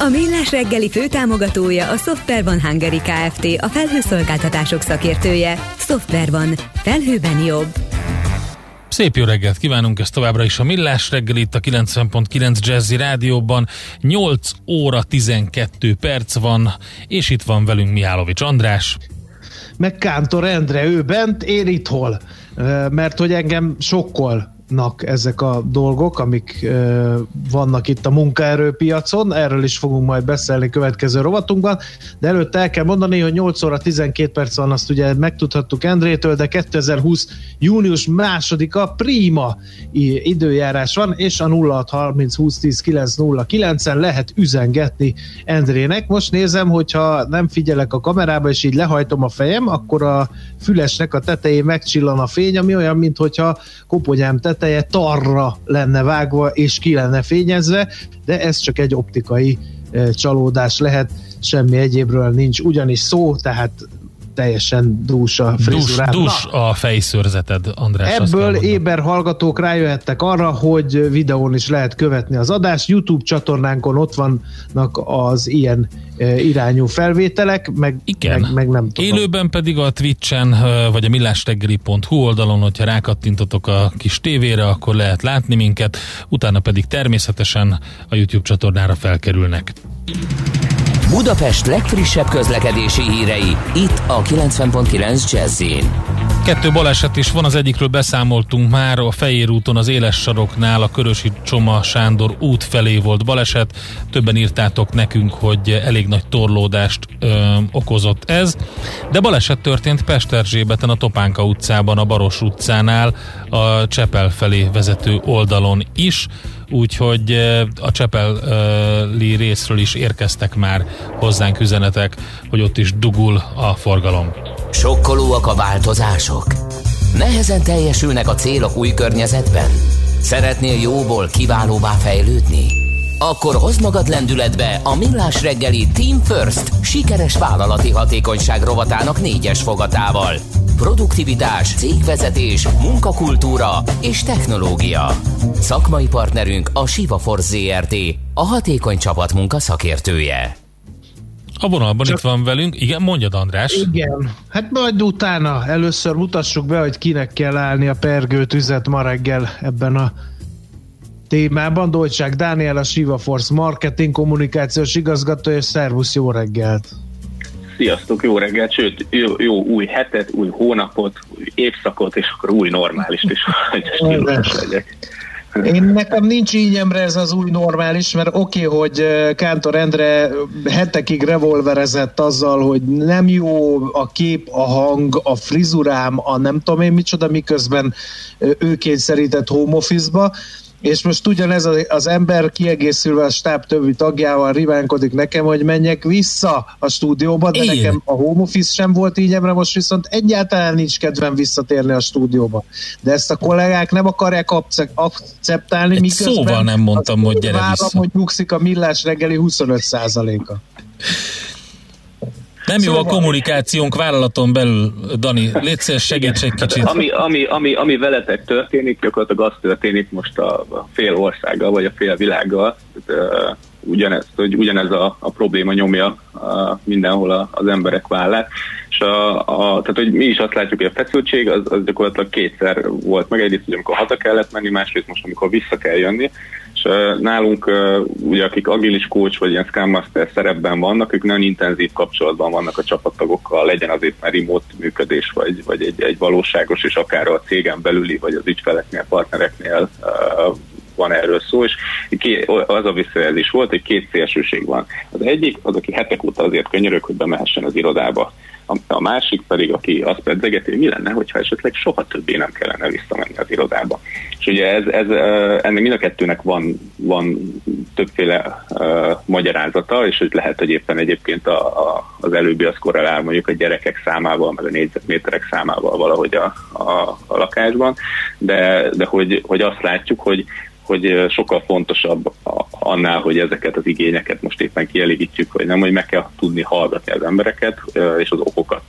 A Millás reggeli főtámogatója a Software van Hungary Kft. A felhőszolgáltatások szakértője. Software van. Felhőben jobb. Szép jó reggelt kívánunk, ez továbbra is a Millás reggel itt a 90.9 Jazzy Rádióban. 8 óra 12 perc van, és itt van velünk Mihálovics András. Meg Kántor Endre, ő bent, én itt hol. Mert hogy engem sokkol nak ezek a dolgok, amik ö, vannak itt a munkaerőpiacon, erről is fogunk majd beszélni következő rovatunkban, de előtte el kell mondani, hogy 8 óra 12 perc van, azt ugye megtudhattuk Endrétől, de 2020 június másodika prima időjárás van, és a 0630 20 10 909 en lehet üzengetni Endrének. Most nézem, hogyha nem figyelek a kamerába, és így lehajtom a fejem, akkor a fülesnek a tetején megcsillan a fény, ami olyan, mintha koponyám tetején teteje tarra lenne vágva és ki lenne fényezve, de ez csak egy optikai eh, csalódás lehet, semmi egyébről nincs ugyanis szó, tehát teljesen dús a frizurám. Dus, dus a fejszörzeted, András. Ebből éber hallgatók rájöhettek arra, hogy videón is lehet követni az adást. YouTube csatornánkon ott vannak az ilyen e, irányú felvételek, meg, Igen. meg, meg nem tudom. Élőben pedig a Twitchen, e, vagy a millástegri.hu oldalon, hogyha rákattintotok a kis tévére, akkor lehet látni minket, utána pedig természetesen a YouTube csatornára felkerülnek. Budapest legfrissebb közlekedési hírei, itt a 90.9 jazz Kettő baleset is van, az egyikről beszámoltunk már, a Fejér úton az éles saroknál a Körösi Csoma Sándor út felé volt baleset. Többen írtátok nekünk, hogy elég nagy torlódást ö, okozott ez. De baleset történt Pesterzsébeten a Topánka utcában, a Baros utcánál, a Csepel felé vezető oldalon is úgyhogy a Csepeli részről is érkeztek már hozzánk üzenetek, hogy ott is dugul a forgalom. Sokkolóak a változások? Nehezen teljesülnek a célok új környezetben? Szeretnél jóból kiválóvá fejlődni? Akkor hozd magad lendületbe a Millás reggeli Team First sikeres vállalati hatékonyság rovatának négyes fogatával. Produktivitás, cégvezetés, munkakultúra és technológia. Szakmai partnerünk a Siva Force ZRT, a hatékony csapatmunka szakértője. A vonalban Csak... itt van velünk. Igen, mondjad András. Igen. Hát majd utána először mutassuk be, hogy kinek kell állni a pergő tüzet ma reggel ebben a témában. Dolcsák Dániel, a Siva Force marketing kommunikációs igazgató, és szervusz, jó reggelt! Sziasztok, jó reggelt, sőt, jó, jó új hetet, új hónapot, új évszakot, és akkor új normálist is, hogy legyek. Én nekem nincs ínyemre ez az új normális, mert oké, okay, hogy Kántor Endre hetekig revolverezett azzal, hogy nem jó a kép, a hang, a frizurám, a nem tudom én micsoda, miközben ő kényszerített home office-ba, és most ugyanez az ember kiegészülve a stáb többi tagjával rivánkodik nekem, hogy menjek vissza a stúdióba, de Én. nekem a home office sem volt így, emre most viszont egyáltalán nincs kedvem visszatérni a stúdióba. De ezt a kollégák nem akarják akceptálni, Egy miközben szóval nem mondtam, hogy gyere vállam, vissza. hogy nyugszik a millás reggeli 25%-a. Nem szóval... jó a szóval- kommunikációnk vállalaton belül, Dani. Légy szíves, segíts egy kicsit. Ami, ami, ami, ami veletek történik, gyakorlatilag az történik most a, a fél országgal, vagy a fél világgal. Ugyanez, hogy ugyanez a, a probléma nyomja a, mindenhol a, az emberek vállát. És a, a, tehát, hogy mi is azt látjuk, hogy a feszültség az, az gyakorlatilag kétszer volt meg. Egyrészt, hogy amikor haza kellett menni, másrészt most, amikor vissza kell jönni. És nálunk, ugye akik agilis coach vagy ilyen Scrum Master szerepben vannak, ők nagyon intenzív kapcsolatban vannak a csapattagokkal, legyen azért már remote működés, vagy, vagy egy, egy valóságos, és akár a cégen belüli, vagy az ügyfeleknél, partnereknél van erről szó, és az a visszajelzés volt, hogy két szélsőség van. Az egyik, az, aki hetek óta azért könyörög, hogy bemehessen az irodába A, a másik pedig, aki azt pedzegeti, hogy mi lenne, hogyha esetleg soha többé nem kellene visszamenni az irodába. És ugye ez, ez ennek mind a kettőnek van, van többféle uh, magyarázata, és hogy lehet, hogy éppen egyébként a, a, az előbbi az korrelál mondjuk a gyerekek számával, meg a négyzetméterek számával valahogy a, a, a lakásban, de, de hogy, hogy azt látjuk, hogy hogy sokkal fontosabb annál, hogy ezeket az igényeket most éppen kielégítjük, hogy nem, hogy meg kell tudni hallgatni az embereket, és az okokat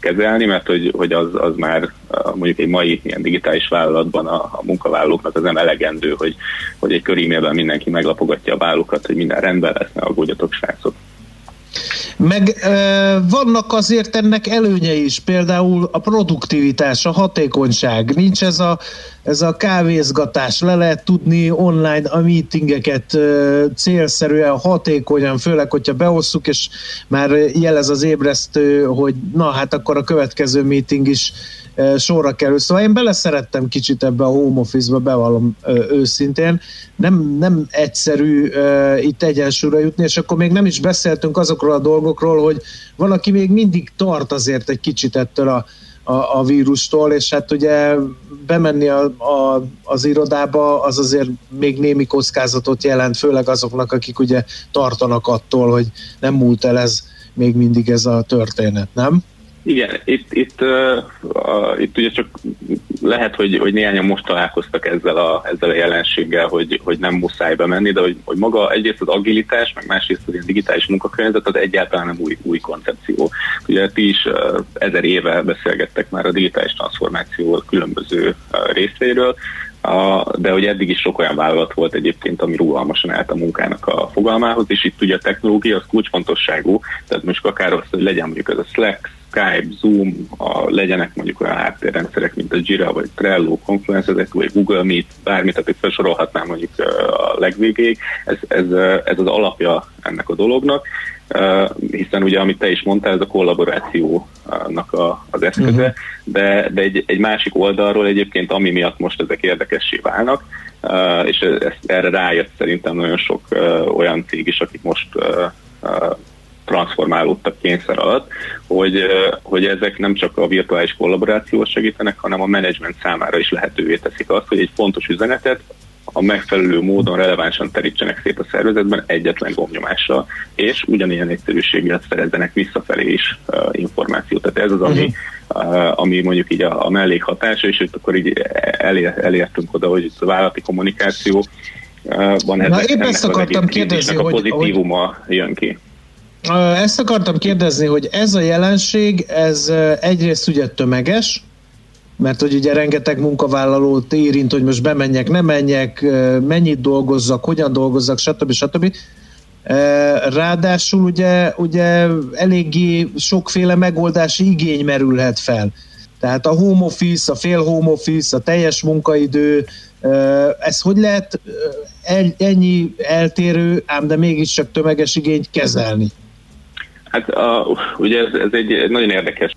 kezelni, mert hogy, hogy az, az már mondjuk egy mai ilyen digitális vállalatban a, a munkavállalóknak az nem elegendő, hogy, hogy egy körímélben mindenki meglapogatja a vállukat, hogy minden rendben lesz, ne aggódjatok srácok. Meg e, vannak azért ennek előnyei is, például a produktivitás, a hatékonyság. Nincs ez a, ez a kávézgatás, le lehet tudni online a meetingeket e, célszerűen, hatékonyan, főleg, hogyha beosszuk, és már jelez az ébresztő, hogy na hát akkor a következő meeting is sorra kerül. Szóval én beleszerettem kicsit ebbe a home office-ba, bevallom őszintén. Nem, nem egyszerű itt egyensúlyra jutni, és akkor még nem is beszéltünk azokról a dolgokról, hogy van, aki még mindig tart azért egy kicsit ettől a, a, a vírustól, és hát ugye bemenni a, a, az irodába az azért még némi kockázatot jelent, főleg azoknak, akik ugye tartanak attól, hogy nem múlt el ez még mindig ez a történet, nem? Igen, itt, itt, uh, uh, itt ugye csak lehet, hogy, hogy néhányan most találkoztak ezzel a, ezzel a jelenséggel, hogy, hogy nem muszáj bemenni, de hogy, hogy maga egyrészt az agilitás, meg másrészt az ilyen digitális munkakörnyezet, az egyáltalán nem új, új koncepció. Ugye ti is uh, ezer éve beszélgettek már a digitális transformáció különböző uh, részeiről, a, de hogy eddig is sok olyan vállalat volt egyébként, ami rugalmasan állt a munkának a fogalmához, és itt ugye a technológia az kulcsfontosságú, tehát most akár az, hogy legyen mondjuk ez a Slack, Skype, Zoom, a, legyenek mondjuk olyan háttérrendszerek, mint a Jira, vagy Trello, Confluence, ezek, vagy Google Meet, bármit, tehát felsorolhatnám mondjuk a legvégéig, ez, ez, ez az alapja ennek a dolognak, hiszen ugye, amit te is mondtál, ez a kollaborációnak a, az eszköze, uh-huh. de, de egy, egy másik oldalról egyébként, ami miatt most ezek érdekessé válnak, és ez, erre rájött szerintem nagyon sok olyan cég is, akik most transformálódtak kényszer alatt, hogy, hogy ezek nem csak a virtuális kollaborációt segítenek, hanem a menedzsment számára is lehetővé teszik azt, hogy egy fontos üzenetet a megfelelő módon relevánsan terítsenek szét a szervezetben egyetlen gombnyomással, és ugyanilyen egyszerűséggel szerezzenek visszafelé is uh, információt. Tehát ez az, ami, uh, ami mondjuk így a, a mellékhatása, és itt akkor így elér, elértünk oda, hogy a vállalati kommunikáció uh, van Na, épp ezt akartam kérdezni, a pozitívuma hogy... jön ki. Ezt akartam kérdezni, hogy ez a jelenség, ez egyrészt ugye tömeges, mert hogy ugye rengeteg munkavállalót érint, hogy most bemenjek, nem menjek, mennyit dolgozzak, hogyan dolgozzak, stb. stb. Ráadásul ugye, ugye eléggé sokféle megoldási igény merülhet fel. Tehát a home office, a fél home office, a teljes munkaidő, ez hogy lehet ennyi eltérő, ám de mégiscsak tömeges igényt kezelni? Hát a, ugye ez, ez egy nagyon érdekes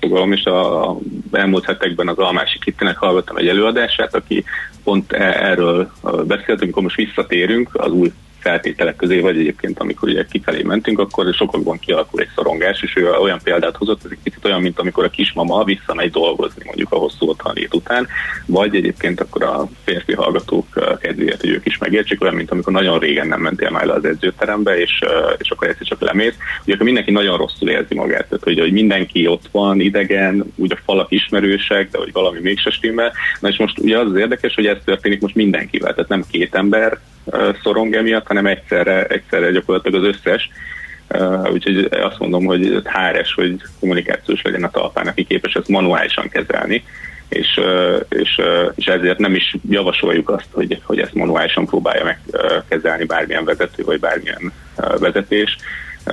fogalom, és a, a elmúlt hetekben az Almási Kittinek hallgattam egy előadását, aki pont e, erről beszélt, amikor most visszatérünk az új feltételek közé, vagy egyébként amikor ugye kifelé mentünk, akkor sokakban kialakul egy szorongás, és ő olyan példát hozott, ez egy kicsit olyan, mint amikor a kismama visszamegy dolgozni, mondjuk a hosszú otthonlét után, vagy egyébként akkor a férfi hallgatók kedvéért, hogy ők is megértsék, olyan, mint amikor nagyon régen nem mentél már le az edzőterembe, és, és akkor egyszer csak lemész, ugye akkor mindenki nagyon rosszul érzi magát, tehát hogy, hogy mindenki ott van, idegen, úgy a falak ismerősek, de hogy valami mégse stimmel. Na és most ugye az az érdekes, hogy ez történik most mindenkivel, tehát nem két ember szorong emiatt, hanem egyszerre, egyszerre gyakorlatilag az összes. Uh, úgyhogy azt mondom, hogy háres, hogy kommunikációs legyen a talpán, aki képes ezt manuálisan kezelni, és, uh, és, uh, és ezért nem is javasoljuk azt, hogy, hogy ezt manuálisan próbálja megkezelni bármilyen vezető, vagy bármilyen vezetés,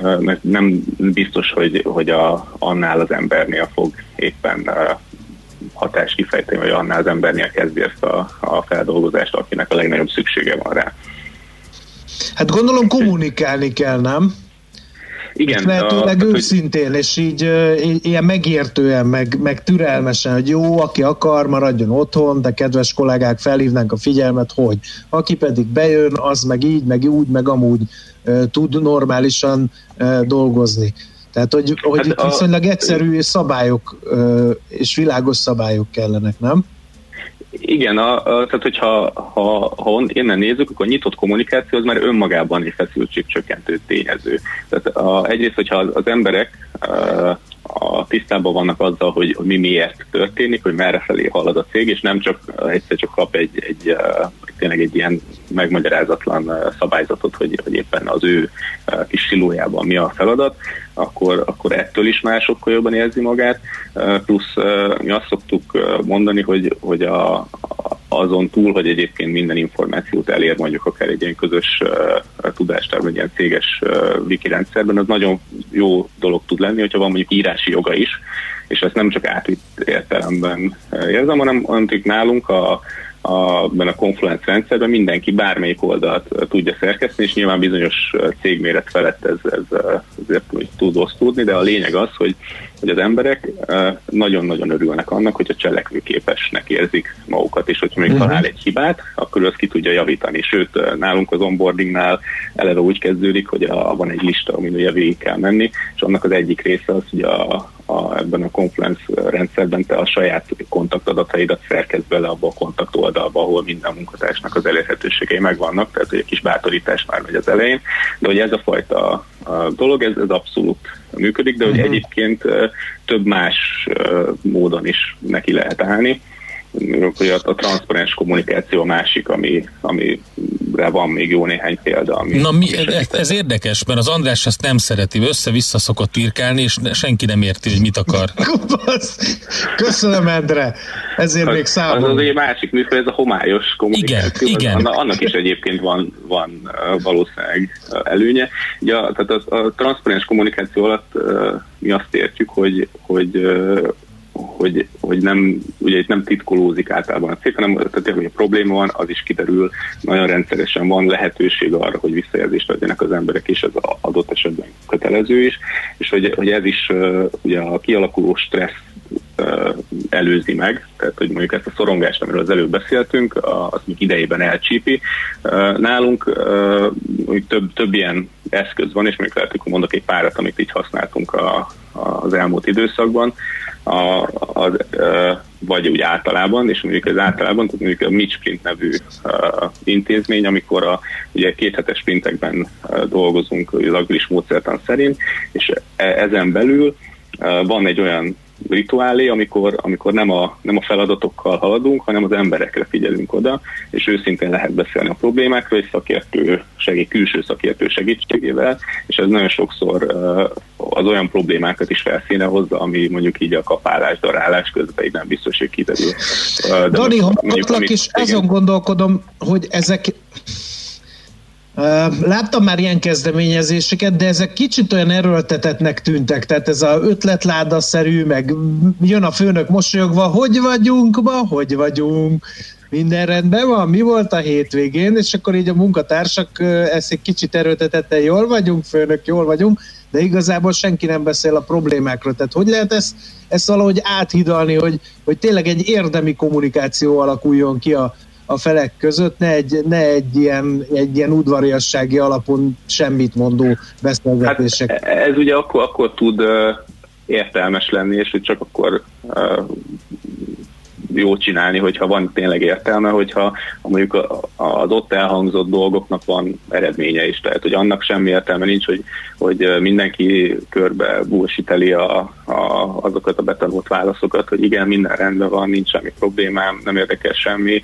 mert nem biztos, hogy, hogy a, annál az embernél fog éppen hatás kifejteni, vagy annál az embernél kezdi ezt a, a feldolgozást, akinek a legnagyobb szüksége van rá. Hát gondolom kommunikálni kell, nem? Igen. Lehetőleg a, őszintén, hogy... és így ilyen megértően, meg, meg türelmesen, hogy jó, aki akar, maradjon otthon, de kedves kollégák, felhívnánk a figyelmet, hogy aki pedig bejön, az meg így, meg úgy, meg amúgy tud normálisan dolgozni. Tehát, hogy, hogy hát itt a, viszonylag egyszerű szabályok és világos szabályok kellenek, nem? Igen, a, a, tehát hogyha ha, ha innen nézzük, akkor nyitott kommunikáció az már önmagában egy feszültségcsökkentő tényező. Tehát a, egyrészt, hogyha az, az emberek a, a tisztában vannak azzal, hogy, hogy mi miért történik, hogy merre felé halad a cég, és nem csak egyszer csak kap egy, egy tényleg egy ilyen megmagyarázatlan szabályzatot, hogy, hogy éppen az ő kis silójában mi a feladat, akkor, akkor ettől is már sokkal jobban érzi magát. Plusz mi azt szoktuk mondani, hogy, hogy a, azon túl, hogy egyébként minden információt elér mondjuk akár egy ilyen közös uh, tudástárban, egy ilyen céges wiki rendszerben, az nagyon jó dolog tud lenni, hogyha van mondjuk írási joga is, és ezt nem csak átvitt értelemben érzem, hanem, hanem nálunk a, a, a Confluence rendszerben mindenki bármelyik oldalt tudja szerkeszteni, és nyilván bizonyos cégméret felett ez, ez ezért tud osztódni, de a lényeg az, hogy, hogy az emberek nagyon-nagyon örülnek annak, hogyha cselekvőképesnek érzik magukat, és hogyha még uh-huh. talál egy hibát, akkor azt ki tudja javítani. Sőt, nálunk az onboardingnál eleve úgy kezdődik, hogy a, van egy lista, amin ugye végig kell menni, és annak az egyik része az, hogy a, a, ebben a Confluence rendszerben te a saját kontaktadataidat szerkezd bele abba a kontakt oldalba, ahol minden munkatársnak az elérhetőségei megvannak, tehát hogy egy kis bátorítás már megy az elején, de hogy ez a fajta a dolog, ez, ez abszolút működik, de hogy uh-huh. egyébként több más módon is neki lehet állni hogy a, a transzparens kommunikáció a másik, ami, amire van még jó néhány példa. Ami, Na, mi, ez, ez érdekes, mert az András ezt nem szereti, össze-vissza szokott írkálni, és senki nem érti, hogy mit akar. Köszönöm, Endre! Ezért az, még számolom. Az az egy másik műfaj, ez a homályos kommunikáció. Igen, igen. Annak is egyébként van, van valószínűleg előnye. Ugye, tehát a, a transzparens kommunikáció alatt mi azt értjük, hogy, hogy hogy, hogy nem, ugye itt nem titkolózik általában a cég, hanem tehát, hogy a probléma van, az is kiderül, nagyon rendszeresen van lehetőség arra, hogy visszajelzést adjanak az emberek, és ez adott esetben kötelező is, és hogy, hogy ez is ugye a kialakuló stressz előzi meg, tehát hogy mondjuk ezt a szorongást, amiről az előbb beszéltünk, az még idejében elcsípi. Nálunk több, több ilyen eszköz van, és még lehet, hogy mondok egy párat, amit így használtunk a, az elmúlt időszakban a, a, a, vagy úgy általában, és mondjuk ez általában, tehát mondjuk a Midge nevű uh, intézmény, amikor a ugye kéthetes sprintekben dolgozunk az agilis módszertan szerint, és e, ezen belül van egy olyan rituálé, amikor, amikor nem, a, nem a feladatokkal haladunk, hanem az emberekre figyelünk oda, és őszintén lehet beszélni a problémákról, egy szakértő segít, külső szakértő segítségével, és ez nagyon sokszor az olyan problémákat is felszíne hozza, ami mondjuk így a kapálás, darálás közben így nem biztos, hogy kiderül. Dani, hallgatlak, és igen. azon gondolkodom, hogy ezek Láttam már ilyen kezdeményezéseket, de ezek kicsit olyan erőltetetnek tűntek, tehát ez a ötletláda-szerű, meg jön a főnök mosolyogva, hogy vagyunk ma, hogy vagyunk, minden rendben van, mi volt a hétvégén, és akkor így a munkatársak ezt egy kicsit erőltetetten, jól vagyunk, főnök, jól vagyunk, de igazából senki nem beszél a problémákról. Tehát hogy lehet ezt, ezt valahogy áthidalni, hogy, hogy tényleg egy érdemi kommunikáció alakuljon ki a, a felek között, ne egy, ne egy, ilyen, egy ilyen udvariassági alapon semmit mondó beszélgetések. Hát ez ugye akkor, akkor tud értelmes lenni, és hogy csak akkor jó csinálni, hogyha van tényleg értelme, hogyha mondjuk az ott elhangzott dolgoknak van eredménye is. Tehát, hogy annak semmi értelme nincs, hogy, hogy mindenki körbe bullshiteli a, a, azokat a betanult válaszokat, hogy igen, minden rendben van, nincs semmi problémám, nem érdekel semmi,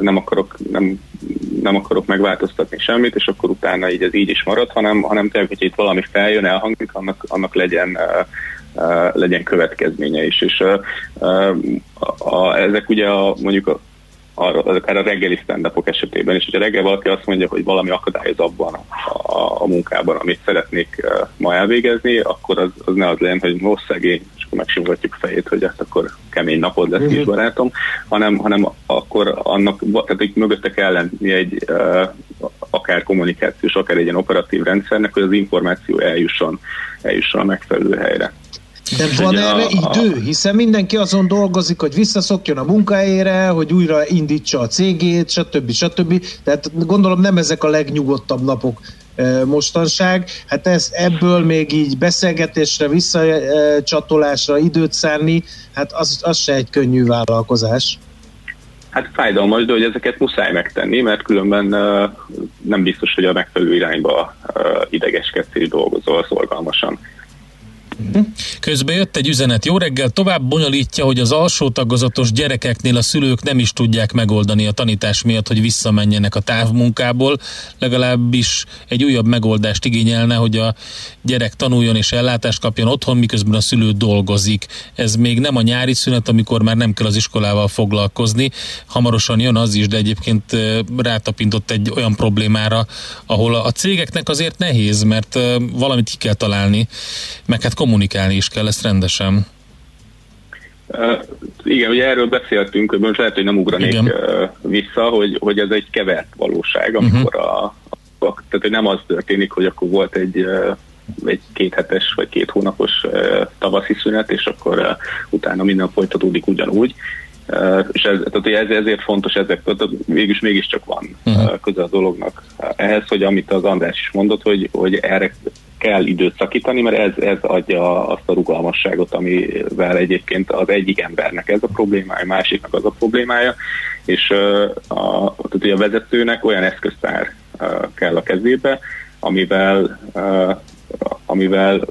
nem akarok, nem, nem akarok megváltoztatni semmit, és akkor utána így ez így is marad, hanem, hanem tényleg, hogy itt valami feljön, elhangzik, annak, annak legyen legyen következménye is. És a, a, a, ezek ugye a, mondjuk a, a, akár a reggeli stand esetében is, hogyha reggel valaki azt mondja, hogy valami akadályoz abban a, a munkában, amit szeretnék ma elvégezni, akkor az, az ne az legyen, hogy most szegény, és akkor megsimogatjuk a fejét, hogy ezt akkor kemény napod lesz, kis mhm. barátom, hanem, hanem akkor annak, tehát itt mögötte kell lenni egy akár kommunikációs, akár egy ilyen operatív rendszernek, hogy az információ eljusson, eljusson a megfelelő helyre. De van erre a, idő, hiszen mindenki azon dolgozik, hogy visszaszokjon a munkahelyére, hogy újra indítsa a cégét, stb. stb. Tehát gondolom nem ezek a legnyugodtabb napok mostanság. Hát ez, ebből még így beszélgetésre, visszacsatolásra időt szánni, hát az, az se egy könnyű vállalkozás. Hát fájdalmas, de hogy ezeket muszáj megtenni, mert különben uh, nem biztos, hogy a megfelelő irányba uh, idegeskedsz és dolgozol szorgalmasan. Közben jött egy üzenet, jó reggel, tovább bonyolítja, hogy az alsó tagozatos gyerekeknél a szülők nem is tudják megoldani a tanítás miatt, hogy visszamenjenek a távmunkából. Legalábbis egy újabb megoldást igényelne, hogy a gyerek tanuljon és ellátást kapjon otthon, miközben a szülő dolgozik. Ez még nem a nyári szünet, amikor már nem kell az iskolával foglalkozni. Hamarosan jön az is, de egyébként rátapintott egy olyan problémára, ahol a cégeknek azért nehéz, mert valamit ki kell találni, meg hát kommunikálni is kell ezt rendesen. Uh, igen, ugye erről beszéltünk, most lehet, hogy nem ugranék igen. uh, vissza, hogy, hogy ez egy kevert valóság, amikor uh-huh. a, a, tehát hogy nem az történik, hogy akkor volt egy uh, egy kéthetes vagy két hónapos uh, tavaszi szünet, és akkor uh, utána minden folytatódik ugyanúgy. Uh, és ez, tehát ez, ezért fontos ezek, tehát mégis mégiscsak van uh-huh. köze a dolognak ehhez, hogy amit az András is mondott, hogy, hogy erre kell időt szakítani, mert ez, ez adja azt a rugalmasságot, amivel egyébként az egyik embernek ez a problémája, a másiknak az a problémája, és a, tehát a vezetőnek olyan eszköztár kell a kezébe, amivel, amivel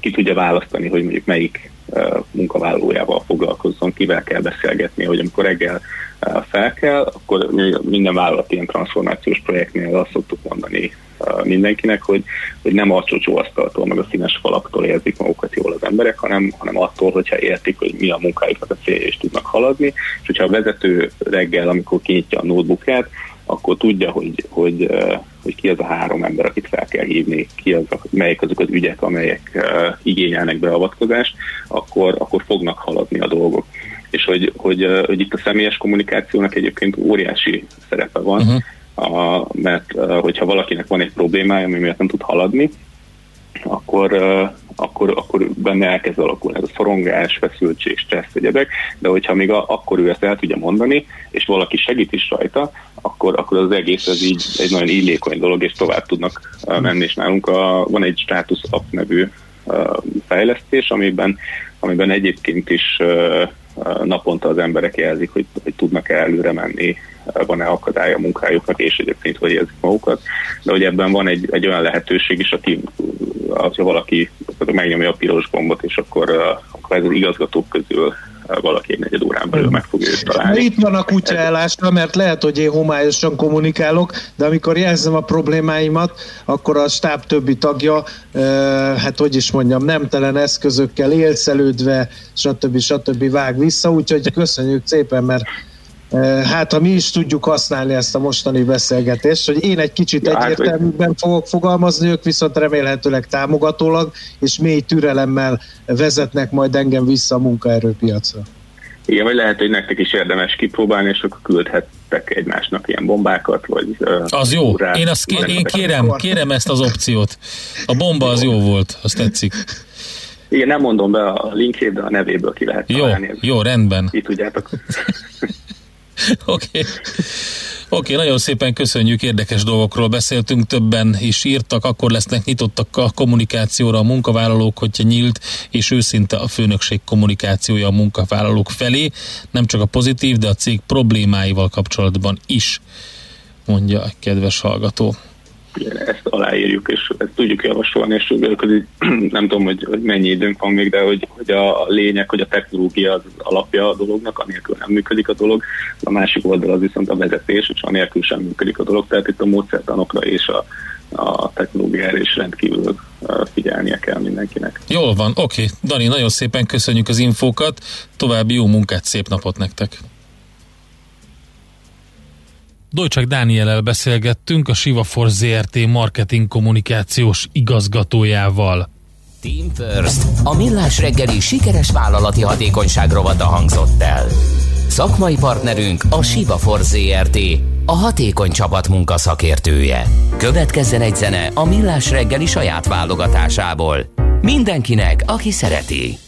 ki tudja választani, hogy mondjuk melyik munkavállalójával foglalkozzon, kivel kell beszélgetni, hogy amikor reggel fel kell, akkor minden vállalat ilyen transformációs projektnél azt szoktuk mondani mindenkinek, hogy, hogy nem a csocsó asztaltól, meg a színes falaktól érzik magukat jól az emberek, hanem, hanem attól, hogyha értik, hogy mi a munkájuknak a célja, és tudnak haladni, és hogyha a vezető reggel, amikor kinyitja a notebookját, akkor tudja, hogy, hogy, hogy ki az a három ember, akit fel kell hívni, ki az, melyik azok az ügyek, amelyek igényelnek beavatkozást, akkor, akkor fognak haladni a dolgok. És hogy, hogy, hogy itt a személyes kommunikációnak egyébként óriási szerepe van, uh-huh a, mert hogyha valakinek van egy problémája, ami miatt nem tud haladni, akkor, akkor, akkor benne elkezd alakulni ez a szorongás, feszültség, stressz, egyebek, de hogyha még a, akkor ő ezt el tudja mondani, és valaki segít is rajta, akkor, akkor az egész ez így egy nagyon illékony dolog, és tovább tudnak menni, és nálunk a, van egy Status App nevű fejlesztés, amiben, amiben egyébként is naponta az emberek jelzik, hogy, hogy tudnak -e előre menni, van-e akadály a munkájuknak, és egyébként hogy érzik magukat. De hogy ebben van egy, egy olyan lehetőség is, aki, ha valaki megnyomja a piros gombot, és akkor, akkor ez az igazgatók közül valaki egy negyed órán belül meg fogja őt találni. Itt van a kutyaállásra, mert lehet, hogy én homályosan kommunikálok, de amikor jelzem a problémáimat, akkor a stáb többi tagja, hát hogy is mondjam, nemtelen eszközökkel élszelődve, stb. stb. vág vissza, úgyhogy köszönjük szépen, mert Hát, ha mi is tudjuk használni ezt a mostani beszélgetést, hogy én egy kicsit ja, hát, egyértelműbben hogy... fogok fogalmazni, ők viszont remélhetőleg támogatólag és mély türelemmel vezetnek majd engem vissza a munkaerőpiacra. Igen, vagy lehet, hogy nektek is érdemes kipróbálni, és akkor küldhettek egymásnak ilyen bombákat, vagy... Az jó, rá, én azt kér, én kérem, kérem ezt az opciót. A bomba az jó volt, azt tetszik. Igen, nem mondom be a linkjét, de a nevéből ki lehet jó, találni. Jó, rendben. Így tudjátok. Oké. Oké, okay, nagyon szépen köszönjük, érdekes dolgokról beszéltünk, többen is írtak, akkor lesznek nyitottak a kommunikációra a munkavállalók, hogyha nyílt és őszinte a főnökség kommunikációja a munkavállalók felé, nem csak a pozitív, de a cég problémáival kapcsolatban is, mondja a kedves hallgató ezt aláírjuk, és ezt tudjuk javasolni, és nem tudom, hogy, hogy mennyi időnk van még, de hogy, hogy a lényeg, hogy a technológia az alapja a dolognak, anélkül nem működik a dolog, a másik oldal az viszont a vezetés, és anélkül sem működik a dolog, tehát itt a módszertanokra és a, a technológiára is rendkívül figyelnie kell mindenkinek. Jól van, oké. Dani, nagyon szépen köszönjük az infókat, további jó munkát, szép napot nektek! Dolcsak Dánielel beszélgettünk, a Sivafor ZRT marketing kommunikációs igazgatójával. Team First, a millás reggeli sikeres vállalati hatékonyság rovata hangzott el. Szakmai partnerünk a Sivafor ZRT, a hatékony csapat munkaszakértője. Következzen egy zene a millás reggeli saját válogatásából. Mindenkinek, aki szereti.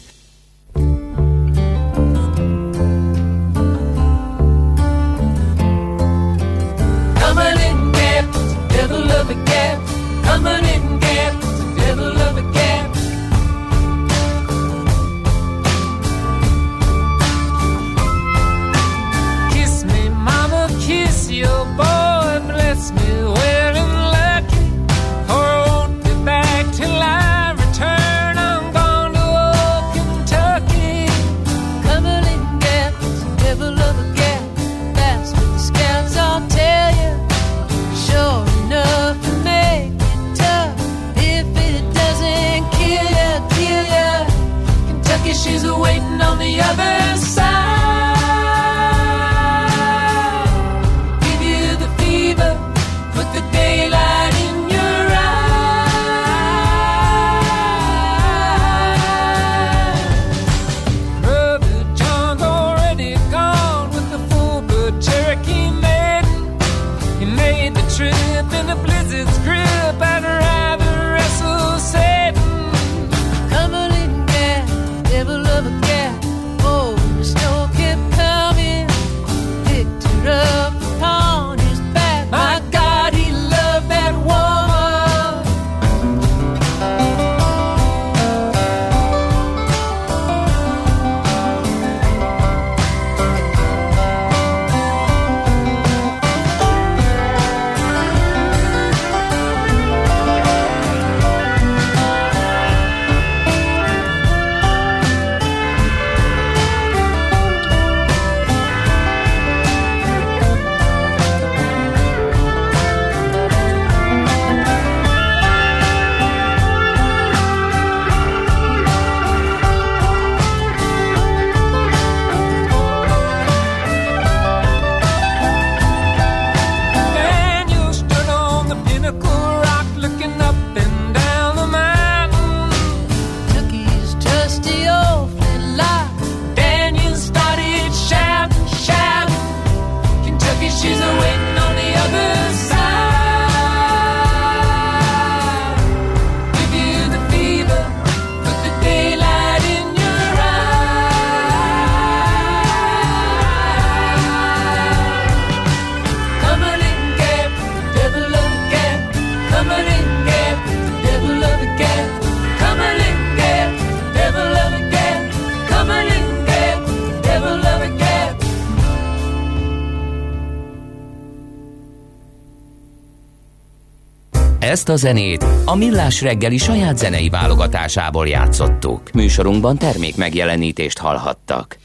Ezt a zenét a Millás reggeli saját zenei válogatásából játszottuk. Műsorunkban termék megjelenítést hallhattak.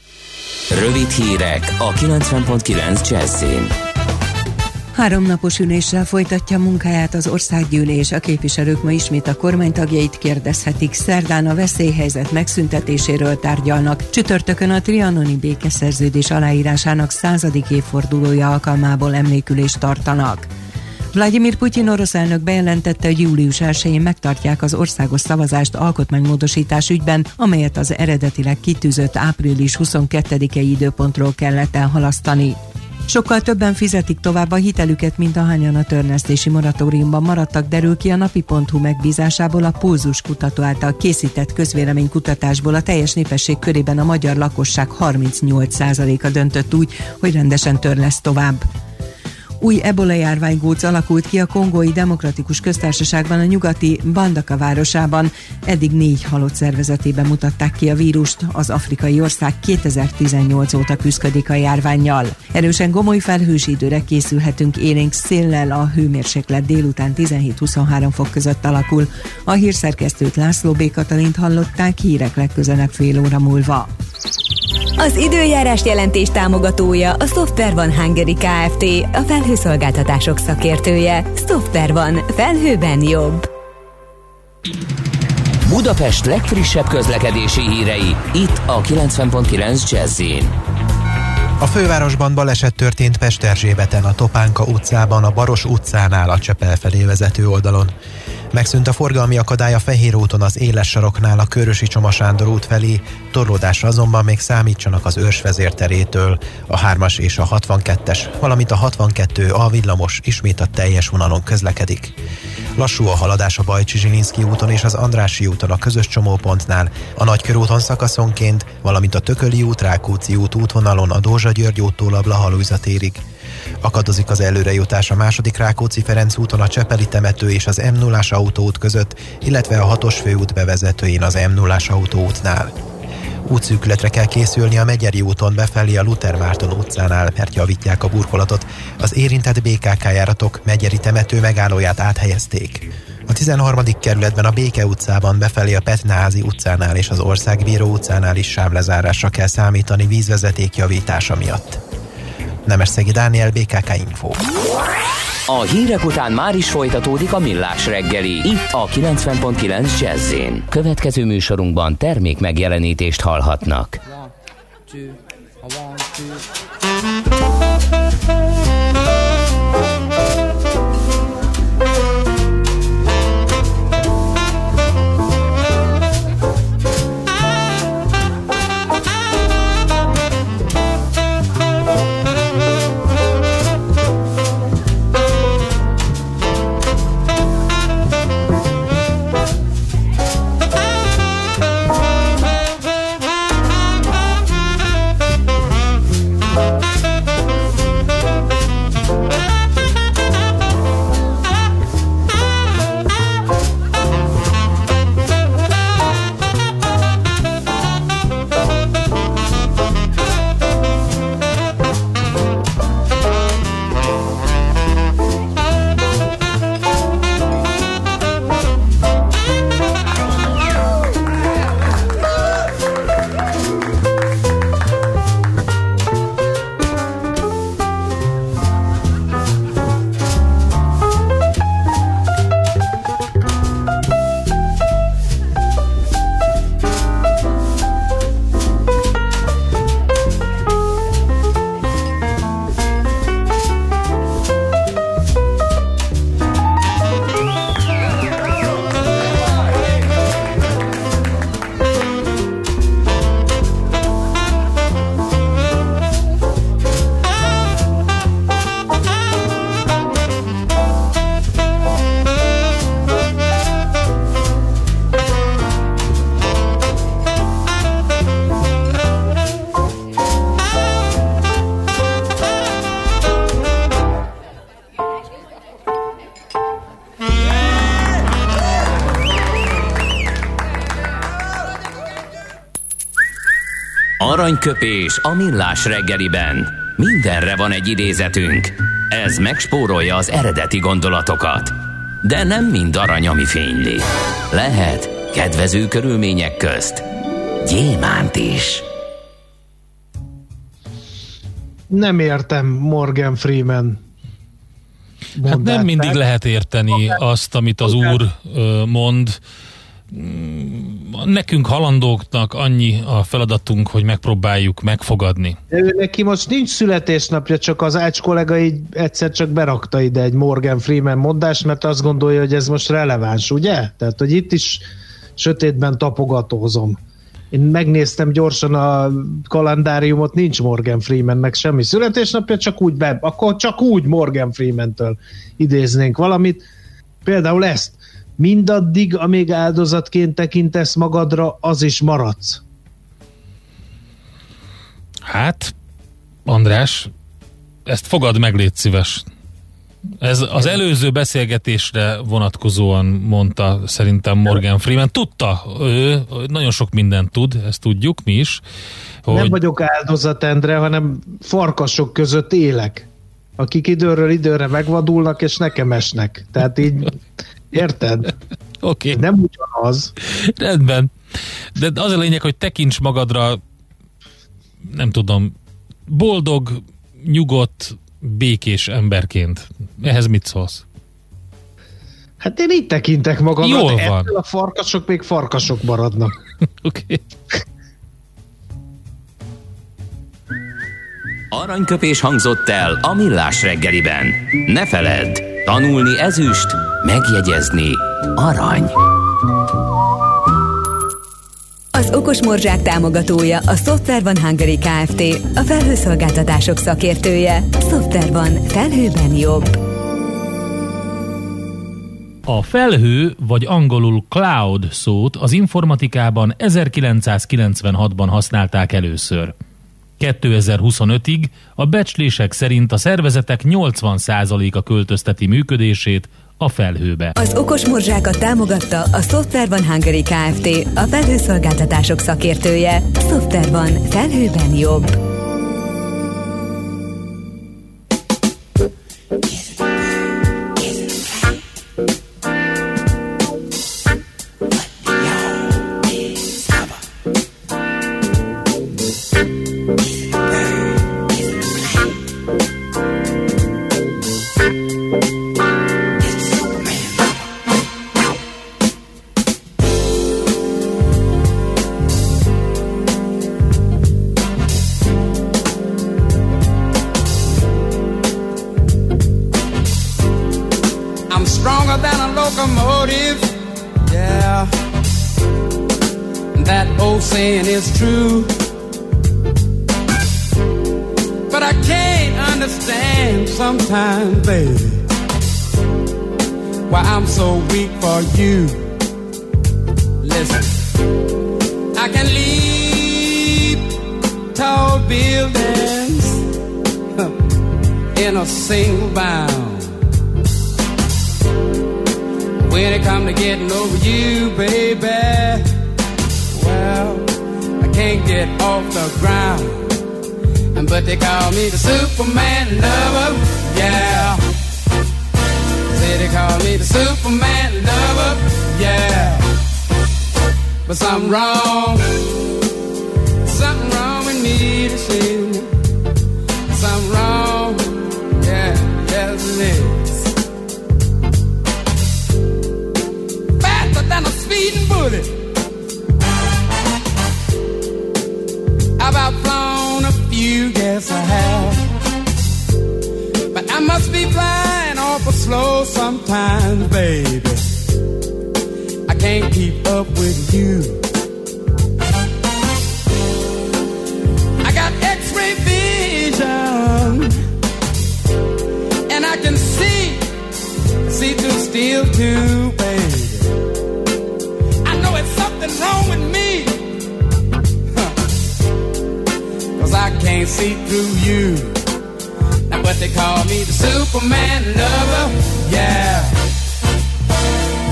Rövid hírek a 90.9 Jazzin. Három napos üléssel folytatja munkáját az országgyűlés. A képviselők ma ismét a kormánytagjait kérdezhetik. Szerdán a veszélyhelyzet megszüntetéséről tárgyalnak. Csütörtökön a trianoni békeszerződés aláírásának századik évfordulója alkalmából emlékülést tartanak. Vladimir Putyin orosz elnök bejelentette, hogy július 1-én megtartják az országos szavazást alkotmánymódosítás ügyben, amelyet az eredetileg kitűzött április 22-i időpontról kellett elhalasztani. Sokkal többen fizetik tovább a hitelüket, mint ahányan a törlesztési moratóriumban maradtak, derül ki a napi.hu megbízásából a Pulzus kutató által készített közvéleménykutatásból a teljes népesség körében a magyar lakosság 38%-a döntött úgy, hogy rendesen törlesz tovább. Új ebola járványgóc alakult ki a Kongói Demokratikus Köztársaságban a nyugati Bandaka városában. Eddig négy halott szervezetében mutatták ki a vírust. Az afrikai ország 2018 óta küzdik a járványjal. Erősen gomoly felhős időre készülhetünk élénk széllel, a hőmérséklet délután 17-23 fok között alakul. A hírszerkesztőt László B. Katalint hallották hírek legközelebb fél óra múlva. Az időjárás jelentés támogatója a Software van Hungary Kft. A felhőszolgáltatások szakértője. Software van. Felhőben jobb. Budapest legfrissebb közlekedési hírei, itt a 90.9 jazz A fővárosban baleset történt Pesterzsébeten, a Topánka utcában, a Baros utcánál a Csepel felé vezető oldalon. Megszűnt a forgalmi akadály a Fehér úton az éles saroknál a Körösi Csoma Sándor út felé, torlódásra azonban még számítsanak az ős vezérterétől, a 3-as és a 62-es, valamint a 62 a villamos ismét a teljes vonalon közlekedik. Lassú a haladás a Bajcsi Zsilinszki úton és az Andrási úton a közös csomópontnál, a Nagykörúton szakaszonként, valamint a Tököli út, Rákóczi út útvonalon a Dózsa György úttól a Blahalújza térig. Akadozik az előrejutás a második Rákóczi Ferenc úton a Csepeli temető és az m 0 autóút között, illetve a hatos főút bevezetőjén az m 0 autóútnál. Útszűkületre kell készülni a Megyeri úton befelé a Luther Márton utcánál, mert javítják a burkolatot. Az érintett BKK járatok Megyeri temető megállóját áthelyezték. A 13. kerületben a Béke utcában befelé a Petnáházi utcánál és az Országbíró utcánál is sávlezárásra kell számítani vízvezeték javítása miatt. Nemesszegi Dániel, BKK Info. A hírek után már is folytatódik a millás reggeli, itt a 90.9 jazz Következő műsorunkban termék megjelenítést hallhatnak. One, two, one, two. Aranyköpés a millás reggeliben. Mindenre van egy idézetünk. Ez megspórolja az eredeti gondolatokat. De nem mind arany, ami fényli. Lehet kedvező körülmények közt gyémánt is. Nem értem Morgan Freeman Hát nem mindig lehet érteni azt, amit az úr mond nekünk halandóknak annyi a feladatunk, hogy megpróbáljuk megfogadni. Neki most nincs születésnapja, csak az Ács kollega így egyszer csak berakta ide egy Morgan Freeman mondást, mert azt gondolja, hogy ez most releváns, ugye? Tehát, hogy itt is sötétben tapogatózom. Én megnéztem gyorsan a kalendáriumot, nincs Morgan Freemannek semmi születésnapja, csak úgy be, akkor csak úgy Morgan Freeman-től idéznénk valamit. Például ezt mindaddig, amíg áldozatként tekintesz magadra, az is maradsz. Hát, András, ezt fogad meg, légy szíves. Ez az előző beszélgetésre vonatkozóan mondta szerintem Morgan Freeman. Tudta, ő nagyon sok mindent tud, ezt tudjuk mi is. Hogy... Nem vagyok áldozat, Endre, hanem farkasok között élek, akik időről időre megvadulnak, és nekem esnek. Tehát így Érted? Oké. Okay. Nem ugyanaz. Rendben. De az a lényeg, hogy tekints magadra, nem tudom, boldog, nyugodt, békés emberként. Ehhez mit szólsz? Hát én így tekintek magamra, Jól de van. a farkasok még farkasok maradnak. Oké. Okay. Aranyköpés hangzott el a millás reggeliben. Ne feledd, tanulni ezüst, Megjegyezni arany. Az Okos Morzsák támogatója a Software van Hungary Kft. A felhőszolgáltatások szakértője. Software van. Felhőben jobb. A felhő, vagy angolul cloud szót az informatikában 1996-ban használták először. 2025-ig a becslések szerint a szervezetek 80%-a költözteti működését a felhőbe. Az okos morzsákat támogatta a Software van Hungary Kft. A felhőszolgáltatások szakértője. Software van. Felhőben jobb. Is true. But I can't understand sometimes, baby, why I'm so weak for you. Listen, I can leap tall buildings in a single bound. When it come to getting over you, baby, well, can't get off the ground. But they call me the Superman lover, yeah. Say they call me the Superman lover, yeah. But something wrong, something wrong with me to see. Something wrong, yeah, yes it is. Faster than a speeding bullet. Be flying awful slow sometimes, baby. I can't keep up with you. I got X-ray vision, and I can see, see through steel too, baby. I know it's something wrong with me. Cause I can't see through you. What they call me the Superman lover, yeah.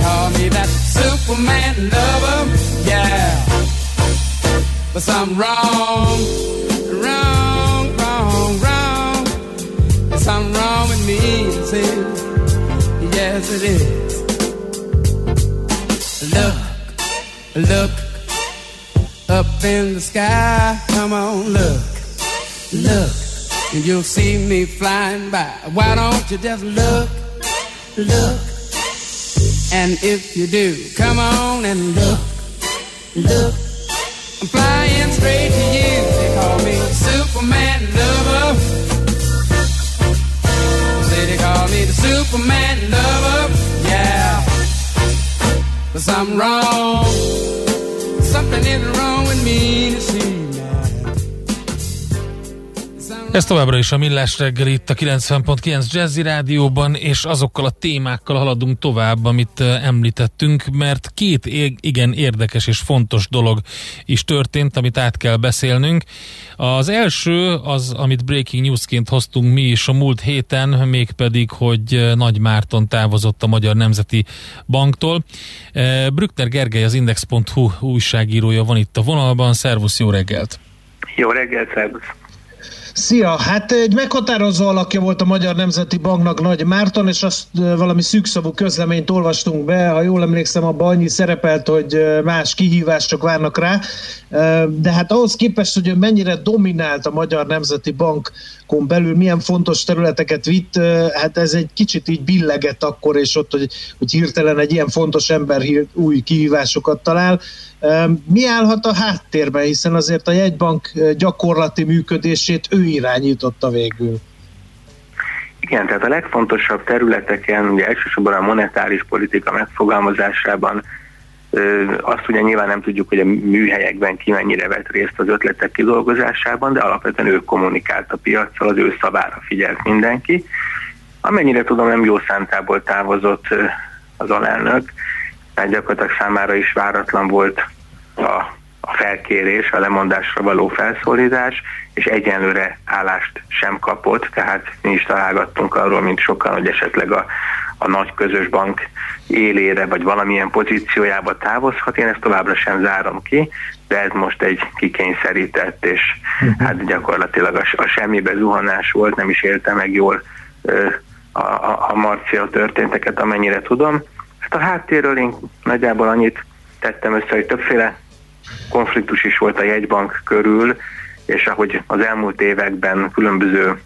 Call me that Superman lover, yeah. But something wrong, wrong, wrong, wrong. There's something wrong with me, see? Yes, it is. Look, look up in the sky. Come on, look, look, and you'll see me flying by. Why don't you just look, look? And if you do, come on and look, look. I'm flying straight to you. They call me Superman lover. Say they call me the Superman lover. Yeah. But something wrong. Something is wrong with me to see Ez továbbra is a Millás reggel itt a 90.9 Jazzy Rádióban, és azokkal a témákkal haladunk tovább, amit említettünk, mert két igen érdekes és fontos dolog is történt, amit át kell beszélnünk. Az első az, amit breaking newsként hoztunk mi is a múlt héten, mégpedig, hogy Nagy Márton távozott a Magyar Nemzeti Banktól. Brückner Gergely, az Index.hu újságírója van itt a vonalban. Szervusz, jó reggelt! Jó reggelt, szervusz! Szia! Hát egy meghatározó alakja volt a Magyar Nemzeti Banknak Nagy Márton, és azt valami szűkszavú közleményt olvastunk be, ha jól emlékszem, abban annyi szerepelt, hogy más kihívások várnak rá, de hát ahhoz képest, hogy mennyire dominált a Magyar Nemzeti Bankon belül, milyen fontos területeket vitt, hát ez egy kicsit így billegett akkor, és ott, hogy, hogy hirtelen egy ilyen fontos ember új kihívásokat talál. Mi állhat a háttérben, hiszen azért a jegybank gyakorlati működését ő irányította végül? Igen, tehát a legfontosabb területeken, ugye elsősorban a monetáris politika megfogalmazásában, azt ugye nyilván nem tudjuk, hogy a műhelyekben ki mennyire vett részt az ötletek kidolgozásában, de alapvetően ő kommunikált a piacsal, az ő szabára figyelt mindenki. Amennyire tudom, nem jó szántából távozott az alelnök, tehát gyakorlatilag számára is váratlan volt a, a felkérés, a lemondásra való felszólítás, és egyenlőre állást sem kapott, tehát mi is találgattunk arról, mint sokan, hogy esetleg a, a nagy közös bank élére, vagy valamilyen pozíciójába távozhat. Én ezt továbbra sem zárom ki, de ez most egy kikényszerített, és uh-huh. hát gyakorlatilag a, a semmibe zuhanás volt, nem is élte meg jól a, a, a Marcia történteket, amennyire tudom. Hát a háttérről én nagyjából annyit tettem össze, hogy többféle konfliktus is volt a jegybank körül, és ahogy az elmúlt években különböző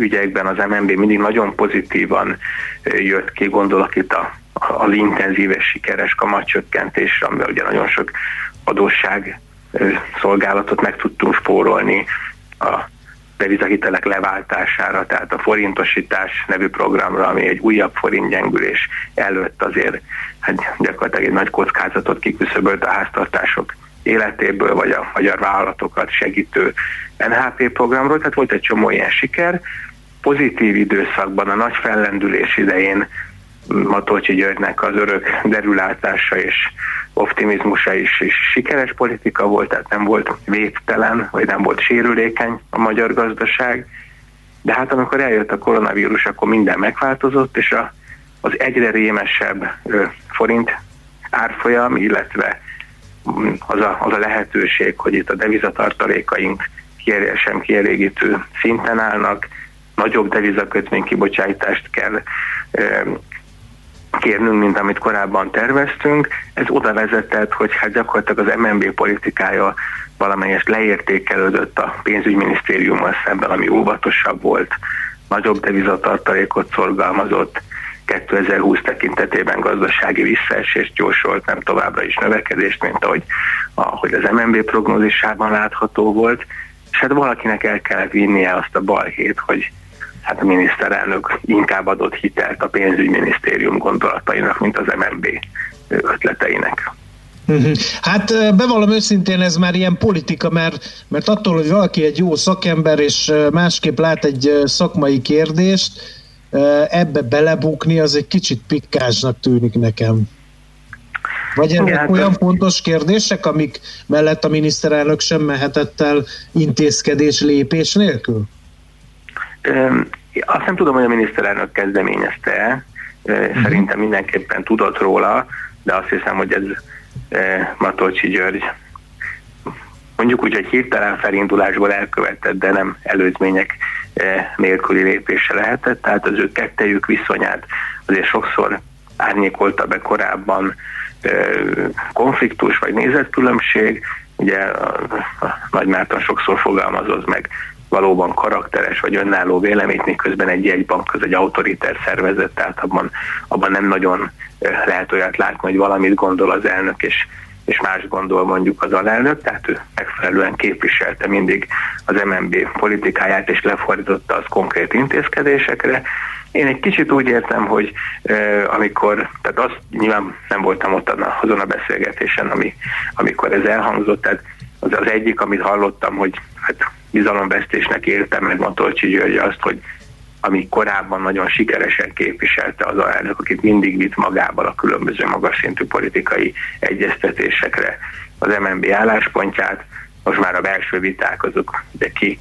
ügyekben az MNB mindig nagyon pozitívan jött ki, gondolok itt a, az intenzív és sikeres kamatcsökkentésre, amivel ugye nagyon sok adósság szolgálatot meg tudtunk spórolni a devizahitelek leváltására, tehát a forintosítás nevű programra, ami egy újabb forintgyengülés előtt azért hát gyakorlatilag egy nagy kockázatot kiküszöbölt a háztartások életéből, vagy a magyar vállalatokat segítő NHP programról, tehát volt egy csomó ilyen siker. Pozitív időszakban, a nagy fellendülés idején Matolcsi Györgynek az örök derülátása és optimizmusa is, is sikeres politika volt, tehát nem volt védtelen, vagy nem volt sérülékeny a magyar gazdaság. De hát amikor eljött a koronavírus, akkor minden megváltozott, és a, az egyre rémesebb forint árfolyam, illetve az a, az a lehetőség, hogy itt a devizatartalékaink sem kielégítő szinten állnak, nagyobb devizakötvény kibocsátást kell kérnünk, mint amit korábban terveztünk. Ez oda vezetett, hogy hát gyakorlatilag az MNB politikája valamelyest leértékelődött a pénzügyminisztériummal szemben, ami óvatosabb volt, nagyobb devizatartalékot szorgalmazott, 2020 tekintetében gazdasági visszaesést gyorsolt, nem továbbra is növekedést, mint ahogy, ahogy az MNB prognózisában látható volt, és hát valakinek el kellett vinnie azt a balhét, hogy hát a miniszterelnök inkább adott hitelt a pénzügyminisztérium gondolatainak, mint az MNB ötleteinek. Mhm. Hát bevallom őszintén, ez már ilyen politika, mert, mert attól, hogy valaki egy jó szakember, és másképp lát egy szakmai kérdést, ebbe belebukni, az egy kicsit pikkásnak tűnik nekem. Vagy ennek hát olyan fontos kérdések, amik mellett a miniszterelnök sem mehetett el intézkedés lépés nélkül? Azt nem tudom, hogy a miniszterelnök kezdeményezte, uh-huh. szerintem mindenképpen tudott róla, de azt hiszem, hogy ez Matolcsi György mondjuk úgy, hogy hirtelen felindulásból elkövetett, de nem előzmények nélküli lépése lehetett, tehát az ő kettejük viszonyát azért sokszor árnyékolta be korábban konfliktus vagy nézetkülönbség, ugye a Nagy Márton sokszor fogalmazott meg valóban karakteres vagy önálló véleményt, miközben egy jegybank az egy autoriter szervezet, tehát abban, abban nem nagyon lehet olyat látni, hogy valamit gondol az elnök, és, és más gondol mondjuk az alelnök, tehát ő megfelelően képviselte mindig az MNB politikáját, és lefordította az konkrét intézkedésekre. Én egy kicsit úgy értem, hogy eh, amikor, tehát azt nyilván nem voltam ott azon a beszélgetésen, ami, amikor ez elhangzott, tehát az, az egyik, amit hallottam, hogy hát bizalomvesztésnek éltem meg Matolcsi György azt, hogy ami korábban nagyon sikeresen képviselte az alelnök, akit mindig vitt magával a különböző magas szintű politikai egyeztetésekre az MNB álláspontját, most már a belső viták azok de ki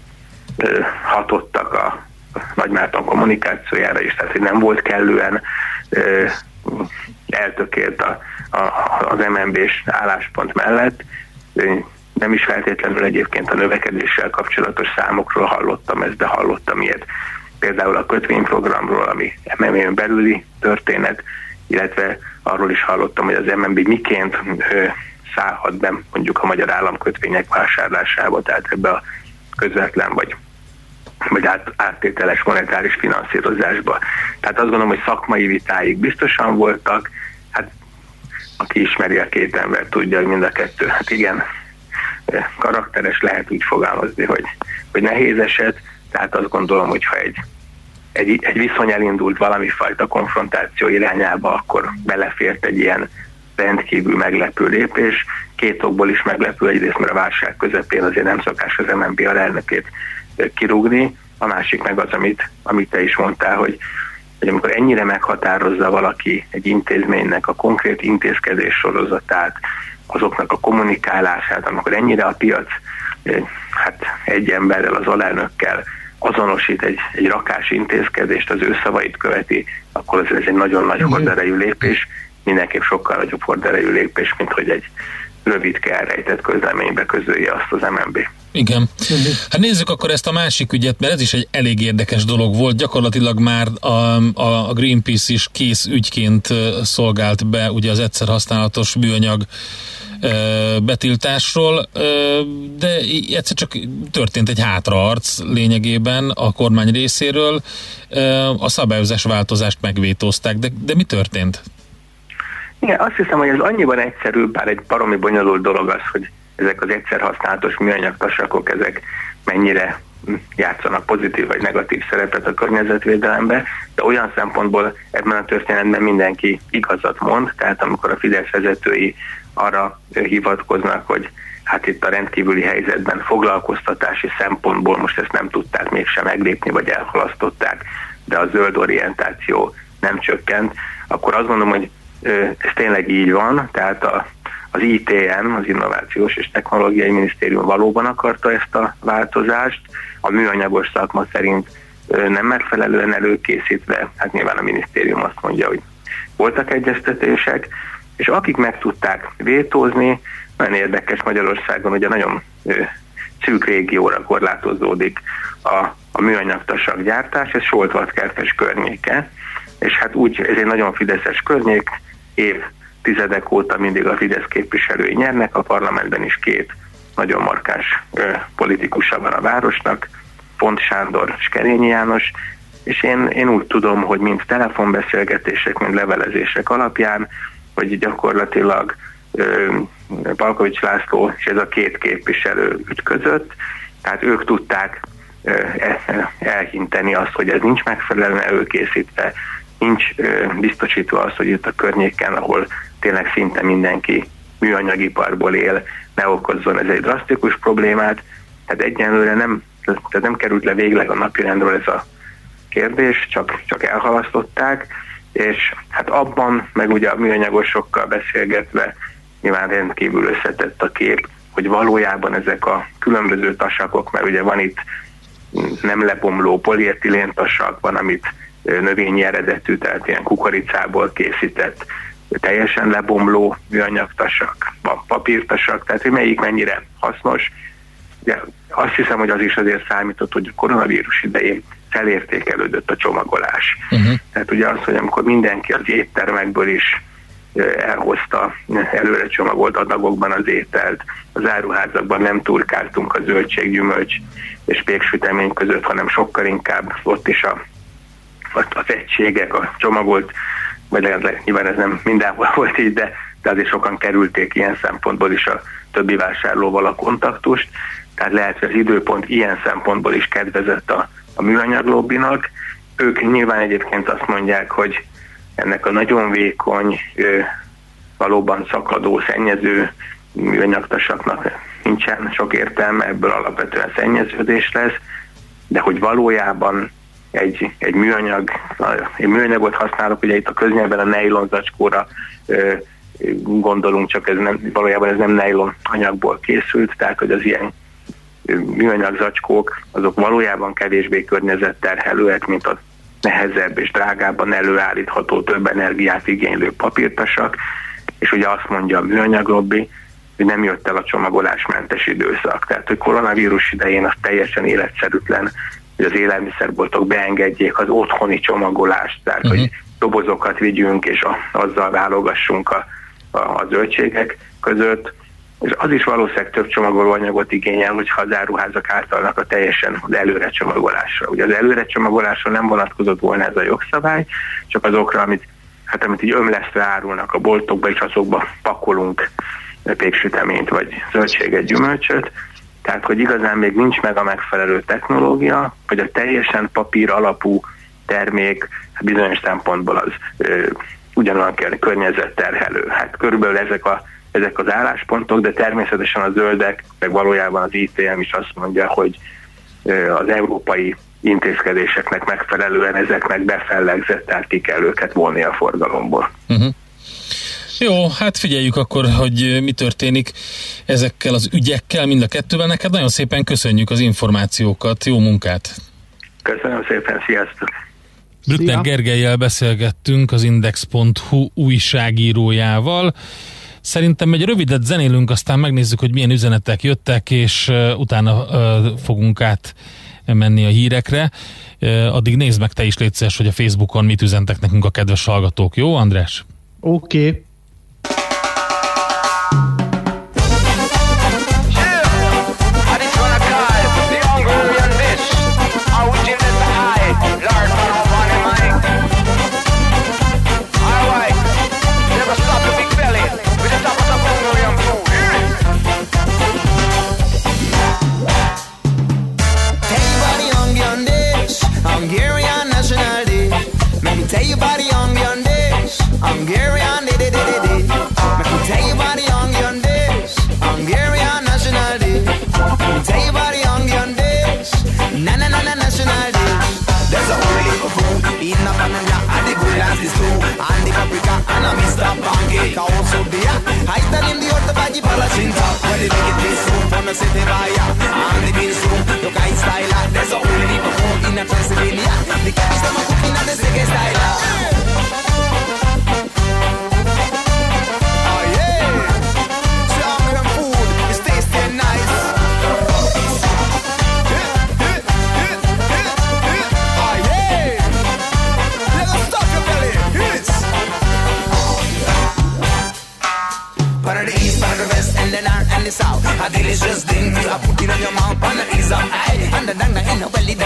hatottak a Nagymárton kommunikációjára is, tehát hogy nem volt kellően ö, eltökélt a, a, az MNB-s álláspont mellett nem is feltétlenül egyébként a növekedéssel kapcsolatos számokról hallottam ezt, de hallottam ilyet. Például a kötvényprogramról, ami MMB-n belüli történet, illetve arról is hallottam, hogy az MNB miként szállhat be mondjuk a magyar államkötvények vásárlásába, tehát ebbe a közvetlen vagy vagy át, áttételes monetáris finanszírozásba. Tehát azt gondolom, hogy szakmai vitáig biztosan voltak, hát aki ismeri a két ember, tudja, hogy mind a kettő, hát igen, karakteres lehet úgy fogalmazni, hogy, hogy nehéz eset, tehát azt gondolom, hogy ha egy, egy, egy viszony elindult valami fajta konfrontáció irányába, akkor belefért egy ilyen rendkívül meglepő lépés. Két okból is meglepő, egyrészt mert a válság közepén azért nem szokás az MNB alelnökét kirúgni, a másik meg az, amit, amit te is mondtál, hogy, hogy amikor ennyire meghatározza valaki egy intézménynek a konkrét intézkedés sorozatát, azoknak a kommunikálását, amikor ennyire a piac hát egy emberrel, az alelnökkel azonosít egy, egy rakás intézkedést, az ő szavait követi, akkor ez egy nagyon nagy uh-huh. horderejű lépés, mindenképp sokkal nagyobb horderejű lépés, mint hogy egy rövid elrejtett közleménybe közölje azt az MNB. Igen. Uh-huh. Hát nézzük akkor ezt a másik ügyet, mert ez is egy elég érdekes dolog volt. Gyakorlatilag már a, a Greenpeace is kész ügyként szolgált be ugye az egyszer használatos műanyag betiltásról, de egyszer csak történt egy hátraarc lényegében a kormány részéről, a szabályozás változást megvétózták, de, de mi történt? Igen, azt hiszem, hogy ez annyiban egyszerű, bár egy baromi bonyolult dolog az, hogy ezek az egyszer használatos műanyag tasakok, ezek mennyire játszanak pozitív vagy negatív szerepet a környezetvédelembe, de olyan szempontból ebben a történetben mindenki igazat mond, tehát amikor a Fidesz vezetői arra hivatkoznak, hogy hát itt a rendkívüli helyzetben foglalkoztatási szempontból most ezt nem tudták mégsem meglépni, vagy elhalasztották, de a zöld orientáció nem csökkent, akkor azt mondom, hogy ez tényleg így van, tehát a, az ITM, az Innovációs és Technológiai Minisztérium valóban akarta ezt a változást, a műanyagos szakma szerint nem megfelelően előkészítve, hát nyilván a minisztérium azt mondja, hogy voltak egyeztetések, és akik meg tudták vétózni, nagyon érdekes Magyarországon, ugye nagyon szűk régióra korlátozódik a, a műanyagtasak gyártás, ez Soltvatkertes környéke, és hát úgy, ez egy nagyon fideszes környék, év tizedek óta mindig a Fidesz képviselői nyernek, a parlamentben is két nagyon markáns politikusa van a városnak, Pont Sándor és Kerényi János, és én, én úgy tudom, hogy mind telefonbeszélgetések, mind levelezések alapján, hogy gyakorlatilag Palkovics László és ez a két képviselő ütközött, tehát ők tudták e, elhinteni azt, hogy ez nincs megfelelően előkészítve, nincs biztosítva az, hogy itt a környéken, ahol tényleg szinte mindenki műanyagiparból él, ne okozzon ez egy drasztikus problémát. Tehát egyenlőre nem, tehát nem került le végleg a napirendről ez a kérdés, csak, csak elhalasztották, és hát abban, meg ugye a műanyagosokkal beszélgetve nyilván rendkívül összetett a kép, hogy valójában ezek a különböző tasakok, mert ugye van itt nem lebomló polietilén tasak, van, amit növényi eredetű, tehát ilyen kukoricából készített, teljesen lebomló műanyagtasak, van papírtasak, tehát hogy melyik mennyire hasznos. De azt hiszem, hogy az is azért számított, hogy a koronavírus idején felértékelődött a csomagolás. Uh-huh. Tehát ugye az, hogy amikor mindenki az éttermekből is elhozta előre csomagolt adagokban az ételt, az áruházakban nem turkáltunk a zöldség, gyümölcs és péksütemény között, hanem sokkal inkább ott is a az egységek, a csomagolt, vagy legalább nyilván ez nem mindenhol volt így, de, de azért sokan kerülték ilyen szempontból is a többi vásárlóval a kontaktust, tehát lehet, hogy az időpont ilyen szempontból is kedvezett a, a műanyag lobbinak. Ők nyilván egyébként azt mondják, hogy ennek a nagyon vékony, valóban szakadó, szennyező műanyagtasaknak nincsen sok értelme, ebből alapvetően szennyeződés lesz, de hogy valójában egy, egy műanyag, egy műanyagot használok, ugye itt a köznyelben a nylon zacskóra gondolunk, csak ez nem, valójában ez nem nylon anyagból készült, tehát hogy az ilyen műanyag zacskók, azok valójában kevésbé környezetterhelőek, mint a nehezebb és drágábban előállítható, több energiát igénylő papírtasak, és ugye azt mondja a műanyag lobby, hogy nem jött el a csomagolásmentes időszak. Tehát, hogy koronavírus idején az teljesen életszerűtlen hogy az élelmiszerboltok beengedjék az otthoni csomagolást, tehát uh-huh. hogy dobozokat vigyünk, és a, azzal válogassunk a, a, a zöldségek között. És az is valószínűleg több csomagolóanyagot igényel, hogyha az áruházak általnak a teljesen az előre csomagolásra. Ugye az előre csomagolásra nem vonatkozott volna ez a jogszabály, csak azokra, amit, hát amit így ömlesztve árulnak a boltokba, és azokba pakolunk péksüteményt, vagy zöldséget, gyümölcsöt, tehát, hogy igazán még nincs meg a megfelelő technológia, hogy a teljesen papír alapú termék bizonyos szempontból az ö, ugyanolyan környezetterhelő. Hát körülbelül ezek, a, ezek az álláspontok, de természetesen a zöldek, meg valójában az ITM is azt mondja, hogy az európai intézkedéseknek megfelelően ezeknek befellegzett, tehát ki kell őket vonni a forgalomból. Uh-huh. Jó, hát figyeljük akkor, hogy mi történik ezekkel az ügyekkel, mind a kettővel. Neked nagyon szépen köszönjük az információkat, jó munkát! Köszönöm szépen, sziasztok! Brückner Gergelyel beszélgettünk az Index.hu újságírójával. Szerintem egy rövidet zenélünk, aztán megnézzük, hogy milyen üzenetek jöttek, és utána fogunk át menni a hírekre. Addig nézd meg te is létszeres, hogy a Facebookon mit üzentek nekünk a kedves hallgatók. Jó, András? Oké. Okay. Body palacinta. Well, the make it taste soup from the city fire. And the bean soup, look I style. There's a of food in a Transylvania. The cats them a cooking at the sticky style.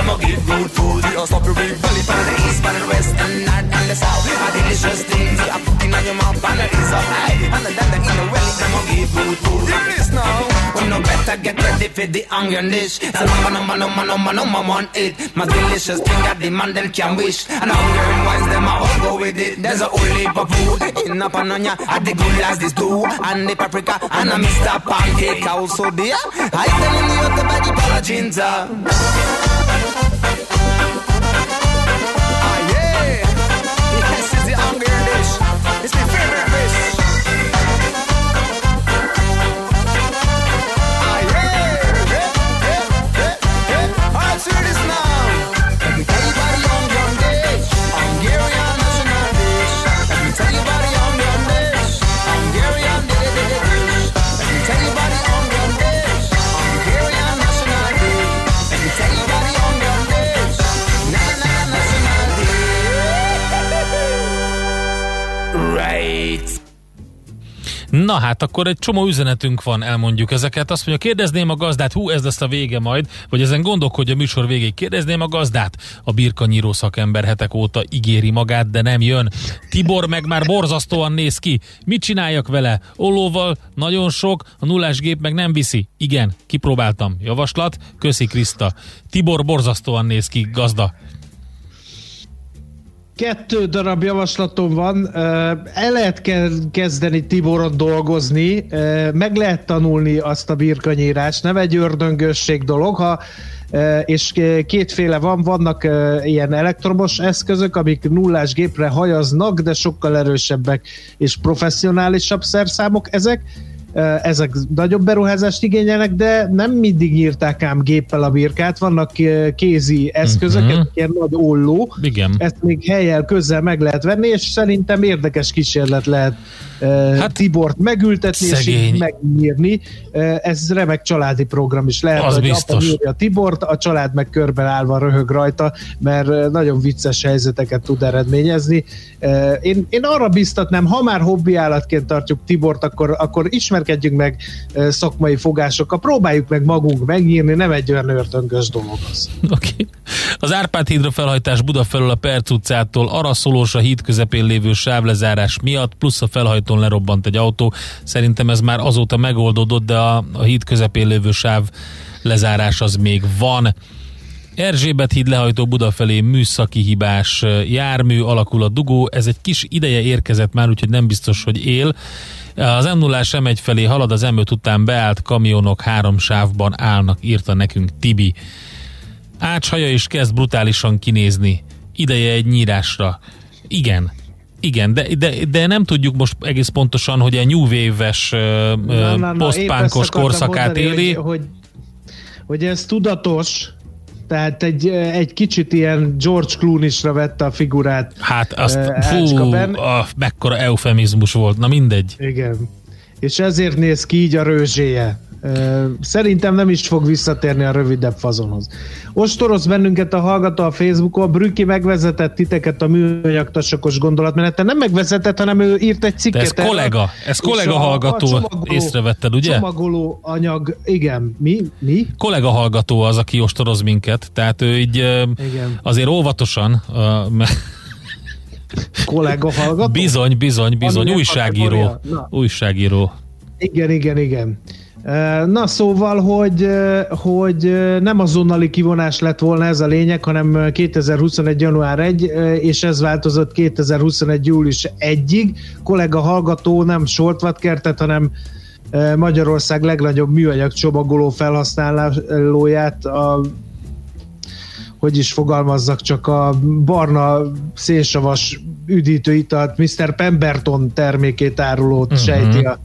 The will give good food. You stop your big belly. Of the east, of the west, and the north and the south. A delicious thing you are putting on your mouth. Part of the east and the down in the them will give good food. Here it is now. We no better get ready for the onion dish. It's a number, number, number, number, number one it. My delicious thing that the man them can wish. And hungry wines them I all go with it. There's a whole heap of food in a panonia. At the good as this too. And the paprika and a Mr. Pancake also there. I tell him the other body palacinta. Ah Na hát akkor egy csomó üzenetünk van, elmondjuk ezeket. Azt mondja, kérdezném a gazdát, hú, ez lesz a vége majd, vagy ezen gondolkodj a műsor végéig. Kérdezném a gazdát. A birkanyíró szakember hetek óta ígéri magát, de nem jön. Tibor meg már borzasztóan néz ki. Mit csináljak vele? Ollóval nagyon sok, a nullás gép meg nem viszi. Igen, kipróbáltam. Javaslat? Köszi Kriszta. Tibor borzasztóan néz ki, gazda. Kettő darab javaslatom van. El lehet ke- kezdeni Tiboron dolgozni, meg lehet tanulni azt a birkanyírást, nem egy ördöngösség dolog, ha és kétféle van, vannak ilyen elektromos eszközök, amik nullás gépre hajaznak, de sokkal erősebbek és professzionálisabb szerszámok ezek, ezek nagyobb beruházást igényelnek, de nem mindig írták ám géppel a birkát, vannak ö, kézi eszközök, uh-huh. ilyen nagy olló, Igen. ezt még helyel közel meg lehet venni, és szerintem érdekes kísérlet lehet uh, hát, Tibort megültetni, szegény. és így megnyírni. Uh, ez remek családi program is lehet, Az hogy biztos. apa nyírja a Tibort, a család meg körben állva röhög rajta, mert nagyon vicces helyzeteket tud eredményezni. Én, én arra biztatnám, ha már hobbi állatként tartjuk Tibort, akkor, akkor ismerkedjünk meg szakmai fogásokkal, próbáljuk meg magunk megnyírni, nem egy olyan örtöngös dolog az. Oké. Okay. Az Árpád hídra felhajtás Buda felől a Perc utcától Araszolós a híd közepén lévő sávlezárás miatt, plusz a felhajtón lerobbant egy autó. Szerintem ez már azóta megoldódott, de a, a híd közepén lévő sáv lezárás az még van. Erzsébet híd lehajtó Buda felé műszaki hibás jármű, alakul a dugó, ez egy kis ideje érkezett már, úgyhogy nem biztos, hogy él. Az m 0 m egy felé halad, az m után beállt kamionok három sávban állnak, írta nekünk Tibi. Ács haja is kezd brutálisan kinézni. Ideje egy nyírásra. Igen. Igen, de, de, de nem tudjuk most egész pontosan, hogy a New Wave-es posztpánkos korszakát mondani, éli. Hogy, hogy, hogy ez tudatos, tehát egy, egy kicsit ilyen George Clooney-sra vette a figurát. Hát azt, fú, ah, mekkora eufemizmus volt, na mindegy. Igen. És ezért néz ki így a rőzséje. Szerintem nem is fog visszatérni a rövidebb fazonhoz. Ostoroz bennünket a hallgató a Facebookon, Brüki megvezetett titeket a műanyagtasakos gondolatmeneten. Nem megvezetett, hanem ő írt egy cikket. De ez erről, kollega, ez kollega a- hallgató, a csomagoló- észrevetted, ugye? Csomagoló anyag, igen. Mi? Mi? Kollega hallgató az, aki ostoroz minket, tehát ő így Igen. azért óvatosan, mert Kollega hallgató? bizony, bizony, bizony, Ami újságíró, újságíró. Igen, igen, igen. Na szóval, hogy, hogy nem azonnali kivonás lett volna ez a lényeg, hanem 2021. január 1, és ez változott 2021. július 1-ig. Kollega hallgató nem Soltvatkertet, hanem Magyarország legnagyobb műanyag csomagoló felhasználóját, a, hogy is fogalmazzak, csak a barna szénsavas üdítőitalt Mr. Pemberton termékét árulót uh-huh. sejti a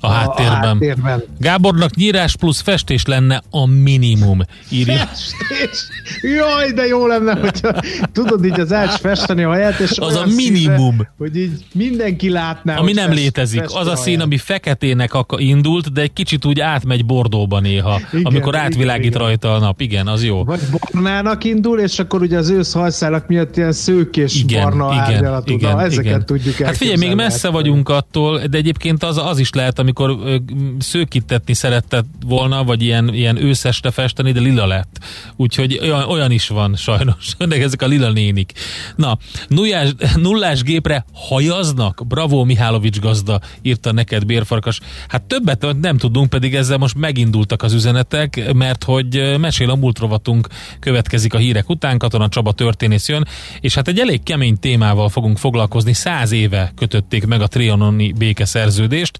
a háttérben. a háttérben. Gábornak nyírás plusz festés lenne a minimum. Írja. Festés? Jaj, de jó lenne, hogyha tudod így az ács festeni a helyet, és az a minimum. Színe, hogy így mindenki látná. Ami nem fest, létezik. Az a szín, ami feketének indult, de egy kicsit úgy átmegy bordóba néha, igen, amikor átvilágít igen, rajta a nap. Igen, az jó. Vagy barnának indul, és akkor ugye az ősz hajszálak miatt ilyen szőkés igen, barna igen, árnyalatú. Igen, Na, ezeket igen. tudjuk Hát figyelj, még messze vagyunk attól, de egyébként az, az is lehet, amikor szőkítetni szeretett volna, vagy ilyen, ilyen őszeste festeni, de lila lett. Úgyhogy olyan, olyan is van sajnos. De ezek a lila nénik. Na, nullás, nullás gépre hajaznak? Bravo Mihálovics gazda, írta neked Bérfarkas. Hát többet nem tudunk, pedig ezzel most megindultak az üzenetek, mert hogy mesél a múlt rovatunk következik a hírek után, Katona Csaba történész jön, és hát egy elég kemény témával fogunk foglalkozni. Száz éve kötötték meg a trianoni békeszerződést,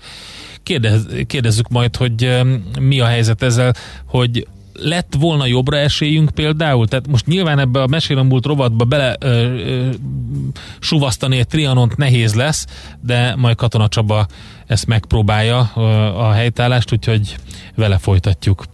Kérdez, kérdezzük majd, hogy mi a helyzet ezzel, hogy lett volna jobbra esélyünk például? Tehát most nyilván ebbe a mesélem múlt rovatba bele ö, ö, suvasztani egy trianont nehéz lesz, de majd Katona Csaba ezt megpróbálja ö, a helytállást, úgyhogy vele folytatjuk.